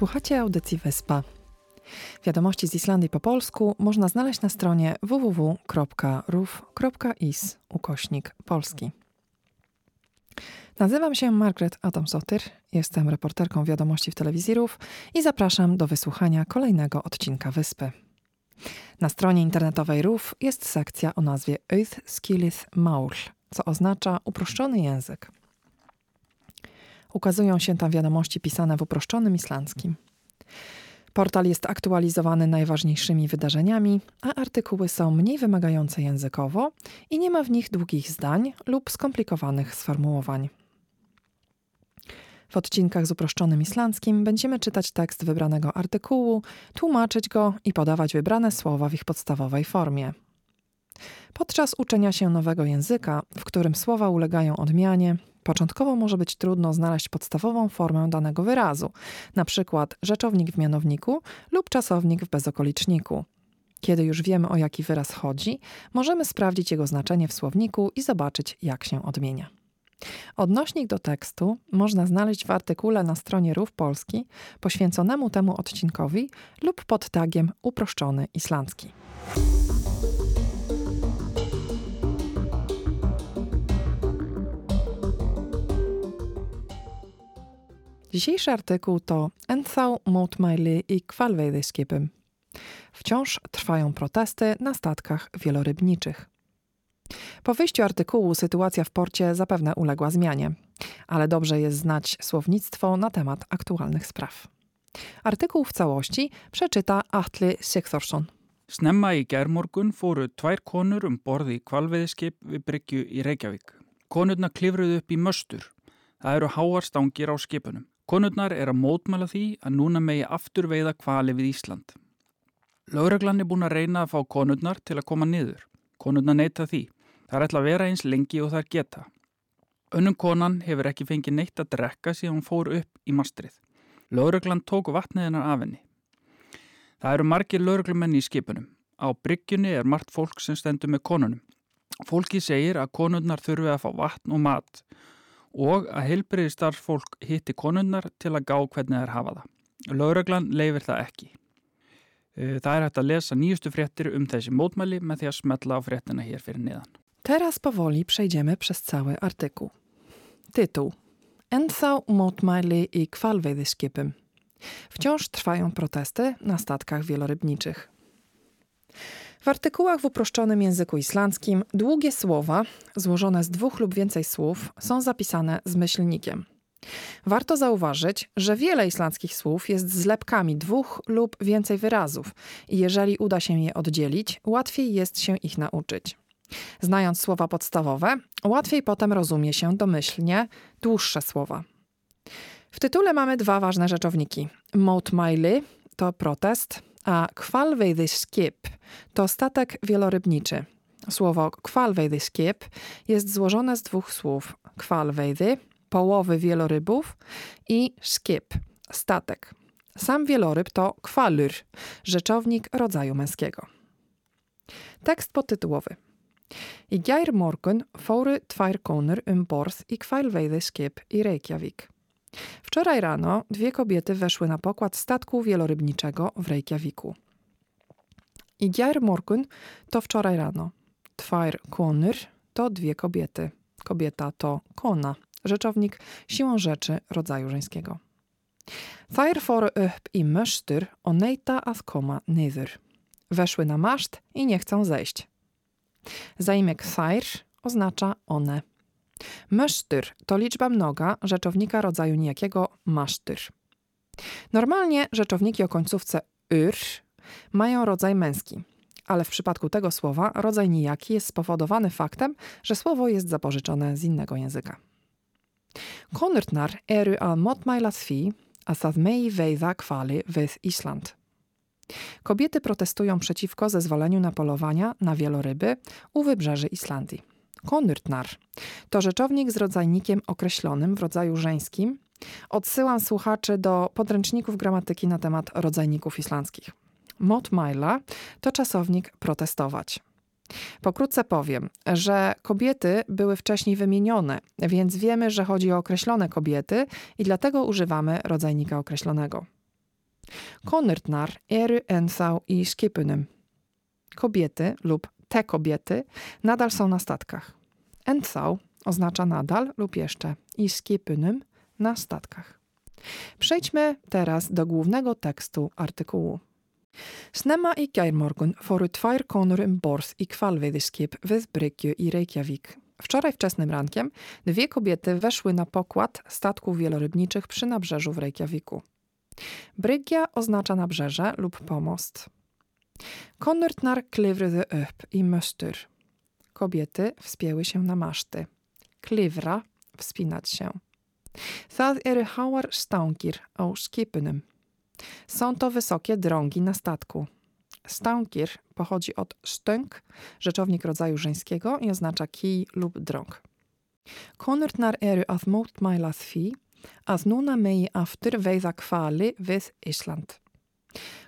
Słuchacie audycji Wyspa. Wiadomości z Islandii po polsku można znaleźć na stronie www.ruf.is ukośnik polski. Nazywam się Margaret Adamsotyr, jestem reporterką wiadomości w telewizji RUF i zapraszam do wysłuchania kolejnego odcinka Wyspy. Na stronie internetowej RUF jest sekcja o nazwie Earth Skillith Maul, co oznacza uproszczony język. Ukazują się tam wiadomości pisane w uproszczonym islandzkim. Portal jest aktualizowany najważniejszymi wydarzeniami, a artykuły są mniej wymagające językowo i nie ma w nich długich zdań lub skomplikowanych sformułowań. W odcinkach z uproszczonym islandzkim będziemy czytać tekst wybranego artykułu, tłumaczyć go i podawać wybrane słowa w ich podstawowej formie. Podczas uczenia się nowego języka, w którym słowa ulegają odmianie, Początkowo może być trudno znaleźć podstawową formę danego wyrazu, przykład rzeczownik w mianowniku lub czasownik w bezokoliczniku. Kiedy już wiemy o jaki wyraz chodzi, możemy sprawdzić jego znaczenie w słowniku i zobaczyć, jak się odmienia. Odnośnik do tekstu można znaleźć w artykule na stronie Rów Polski poświęconemu temu odcinkowi lub pod tagiem uproszczony islandzki. Dzisiejszy artykuł to Enthau mótmæli i hvalveiðiskipum. Wciąż trwają protesty na statkach wielorybniczych. Po wyjściu artykułu sytuacja w porcie zapewne uległa zmianie, ale dobrze jest znać słownictwo na temat aktualnych spraw. Artykuł w całości przeczyta Atli Sigthorsson. Snemma í gerðmorgun fóru tvær konur um borði í við Bryggju í Reykjavík. Konurna klifruðu upp í möstur. Það eru háar stangir á skipunum. Konurnar er að mótmæla því að núna megi aftur veiða kvali við Ísland. Lauraglann er búin að reyna að fá konurnar til að koma niður. Konurnar neyta því. Það er ætla að vera eins lengi og það er geta. Önnum konan hefur ekki fengið neitt að drekka síðan hún fór upp í mastrið. Lauraglann tók vatniðinar af henni. Það eru margir lauraglumenni í skipunum. Á bryggjunni er margt fólk sem stendur með konunum. Fólki segir að konurnar þurfi að fá vatn og mat og og að heilbriði starffólk hitti konunnar til að gá hvernig þær hafa það. Lauraglan leifir það ekki. Það er hægt að lesa nýjustu fréttir um þessi mótmæli með því að smetla á fréttina hér fyrir niðan. Teraz powoli przejdziemy przez cały artykuł. Tytuł. Ennþá mótmæli i hvalveiðiskipum. Wciąż trwają protesty na statkach wielorybniczych. W artykułach w uproszczonym języku islandzkim długie słowa, złożone z dwóch lub więcej słów, są zapisane z myślnikiem. Warto zauważyć, że wiele islandzkich słów jest zlepkami dwóch lub więcej wyrazów i jeżeli uda się je oddzielić, łatwiej jest się ich nauczyć. Znając słowa podstawowe, łatwiej potem rozumie się domyślnie dłuższe słowa. W tytule mamy dwa ważne rzeczowniki. Motmaily to protest, a Hvalveiðiskip to statek wielorybniczy. Słowo Hvalveiðiskip jest złożone z dwóch słów Hvalveiði, połowy wielorybów i skip, statek. Sam wieloryb to kvalur, rzeczownik rodzaju męskiego. Tekst podtytułowy. I gær morgun fóru tvær konur um borð i Hvalveiðiskip i Reykjavik. Wczoraj rano dwie kobiety weszły na pokład statku wielorybniczego w Reykjaviku. I Morgun to wczoraj rano. Twair konur to dwie kobiety. Kobieta to kona, rzeczownik siłą rzeczy rodzaju żeńskiego. Þær fóru upp i möstur o neita að koma niður. Weszły na maszt i nie chcą zejść. Zaimek þær oznacza one. Mesztyr to liczba mnoga rzeczownika rodzaju niejakiego masztyr. Normalnie rzeczowniki o końcówce yr mają rodzaj męski, ale w przypadku tego słowa rodzaj nijaki jest spowodowany faktem, że słowo jest zapożyczone z innego języka. Konurtnar eru að mótmæla því a það megi veiða hvali við Island. Kobiety protestują przeciwko zezwoleniu na polowania na wieloryby u wybrzeży Islandii. Konyrtnar to rzeczownik z rodzajnikiem określonym w rodzaju żeńskim. Odsyłam słuchaczy do podręczników gramatyki na temat rodzajników islandzkich. Motmaila to czasownik protestować. Pokrótce powiem, że kobiety były wcześniej wymienione, więc wiemy, że chodzi o określone kobiety i dlatego używamy rodzajnika określonego. Konyrtnar eru ensau i skipunum. Kobiety lub te kobiety nadal są na statkach. Ensau oznacza nadal lub jeszcze i skipunum na statkach. Przejdźmy teraz do głównego tekstu artykułu. Snemma i gærmorgun fóru tvær konur um borð i kvalveiðiskip við Bryggju i Reykjavik. Wczoraj wczesnym rankiem dwie kobiety weszły na pokład statków wielorybniczych przy nabrzeżu w Reykjaviku. Brygja oznacza nabrzeże lub pomost. Konurtnar klivruðu upp i möstur. Kobiety wspięły się na maszty. Klivra – wspinać się. Það eru háar stangir á skipunum. Są to wysokie drągi na statku. Stangir pochodzi od stąg, rzeczownik rodzaju żeńskiego i oznacza kij lub drąg. Konurtnar eru að mótmæla því að núna megi aftur veiða hvali við Island.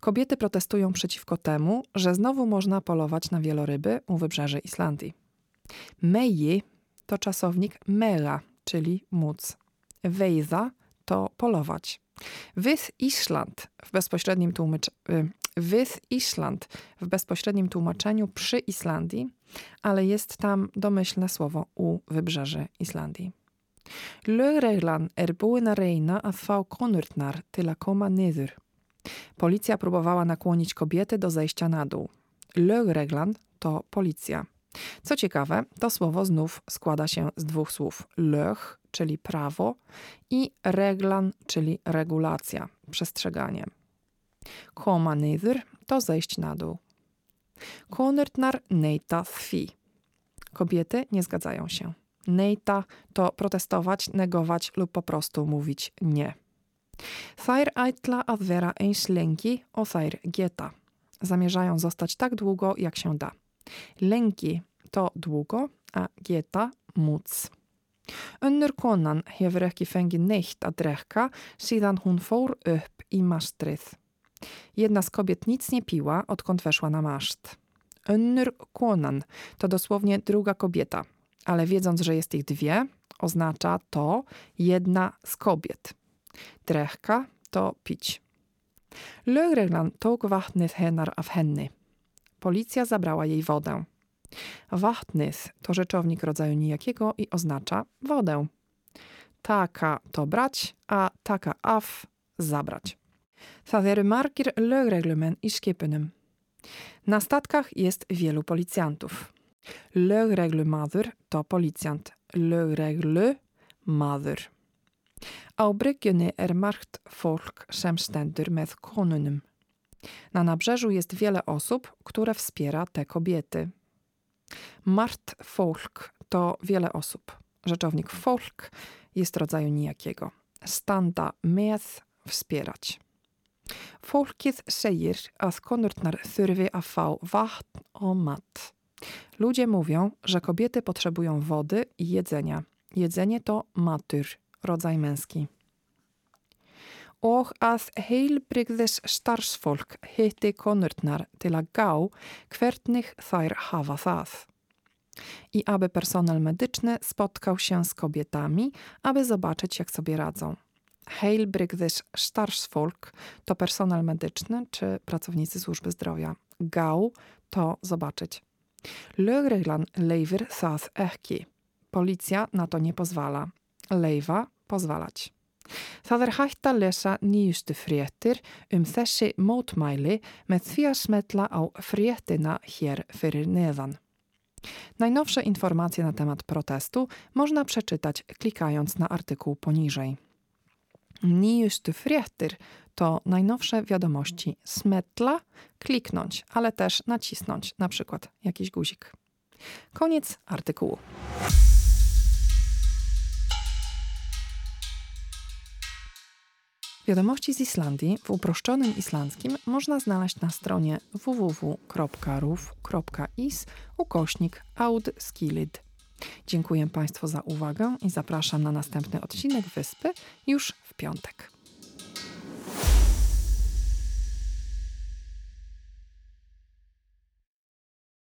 Kobiety protestują przeciwko temu, że znowu można polować na wieloryby u wybrzeży Islandii. Meji to czasownik mela, czyli móc. Wejza to polować. With Island w bezpośrednim tłumaczeniu with Island w bezpośrednim tłumaczeniu przy Islandii, ale jest tam domyślne słowo u wybrzeży Islandii. Lögreglan er búin að reyna að til koma niður. Policja próbowała nakłonić kobiety do zejścia na dół. Lögreglan to policja. Co ciekawe, to słowo znów składa się z dwóch słów. Lög, czyli prawo i reglan, czyli regulacja, przestrzeganie. Koma to zejść na dół. Konurtnar neita því. Kobiety nie zgadzają się. Neita to protestować, negować lub po prostu mówić nie. Þær ætla að vera eins lengi og þær geta. Zamierzają zostać tak długo, jak się da. Lengi to długo, a geta móc. Önnur konan hefur ekki fengið neitt að drekka síðan hún fór upp í mastrið. Jedna z kobiet nic nie piła, odkąd weszła na maszt. Önnur konan to dosłownie druga kobieta, ale wiedząc, że jest ich dwie, oznacza to jedna z kobiet. Drechka to pić. Lögreglan tók vatnið hennar af henni. Policja zabrała jej wodę. Vatnith to rzeczownik rodzaju nijakiego i oznacza wodę. Taka to brać, a taka af zabrać. Það eru margir lögreglumenn i skipunum. Na statkach jest wielu policjantów. Lögreglumadur to policjant. Lögreglumadur. Á bryggjunni er margt fólk sem stendur með konunum. Na nabrzeżu jest wiele osób, które wspiera te kobiety. Mart folk to wiele osób. Rzeczownik folk jest rodzaju nijakiego. Standa með wspierać. Fólkið segir að konurnar þurfi að fá vatn og mat. Ludzie mówią, że kobiety potrzebują wody i jedzenia. Jedzenie to matur, rodzaj męski. Og að heilbrygðis starfsfólk hitti konurnar til að gá hvernig þær hafa það. I aby personel medyczny spotkał się z kobietami, aby zobaczyć, jak sobie radzą. Heilbrygðis starfsfólk to personel medyczny czy pracownicy służby zdrowia. Gał to zobaczyć. Lögreglan leifir það ekki. Policja na to nie pozwala. Leifa pozwalać. Það er hægt að lesa nýjustu fréttir um þessi mótmæli með því að smetla á fréttina hér fyrir neðan. Najnowsze informacje na temat protestu można przeczytać klikając na artykuł poniżej. Nýjustu fréttir to najnowsze wiadomości. Smetla, kliknąć, ale też nacisnąć na przykład jakiś guzik. Koniec artykułu. Wiadomości z Islandii w uproszczonym islandzkim można znaleźć na stronie www.ruf.is ukośnik audskilid. Dziękuję Państwu za uwagę i zapraszam na następny odcinek Wyspy już w piątek.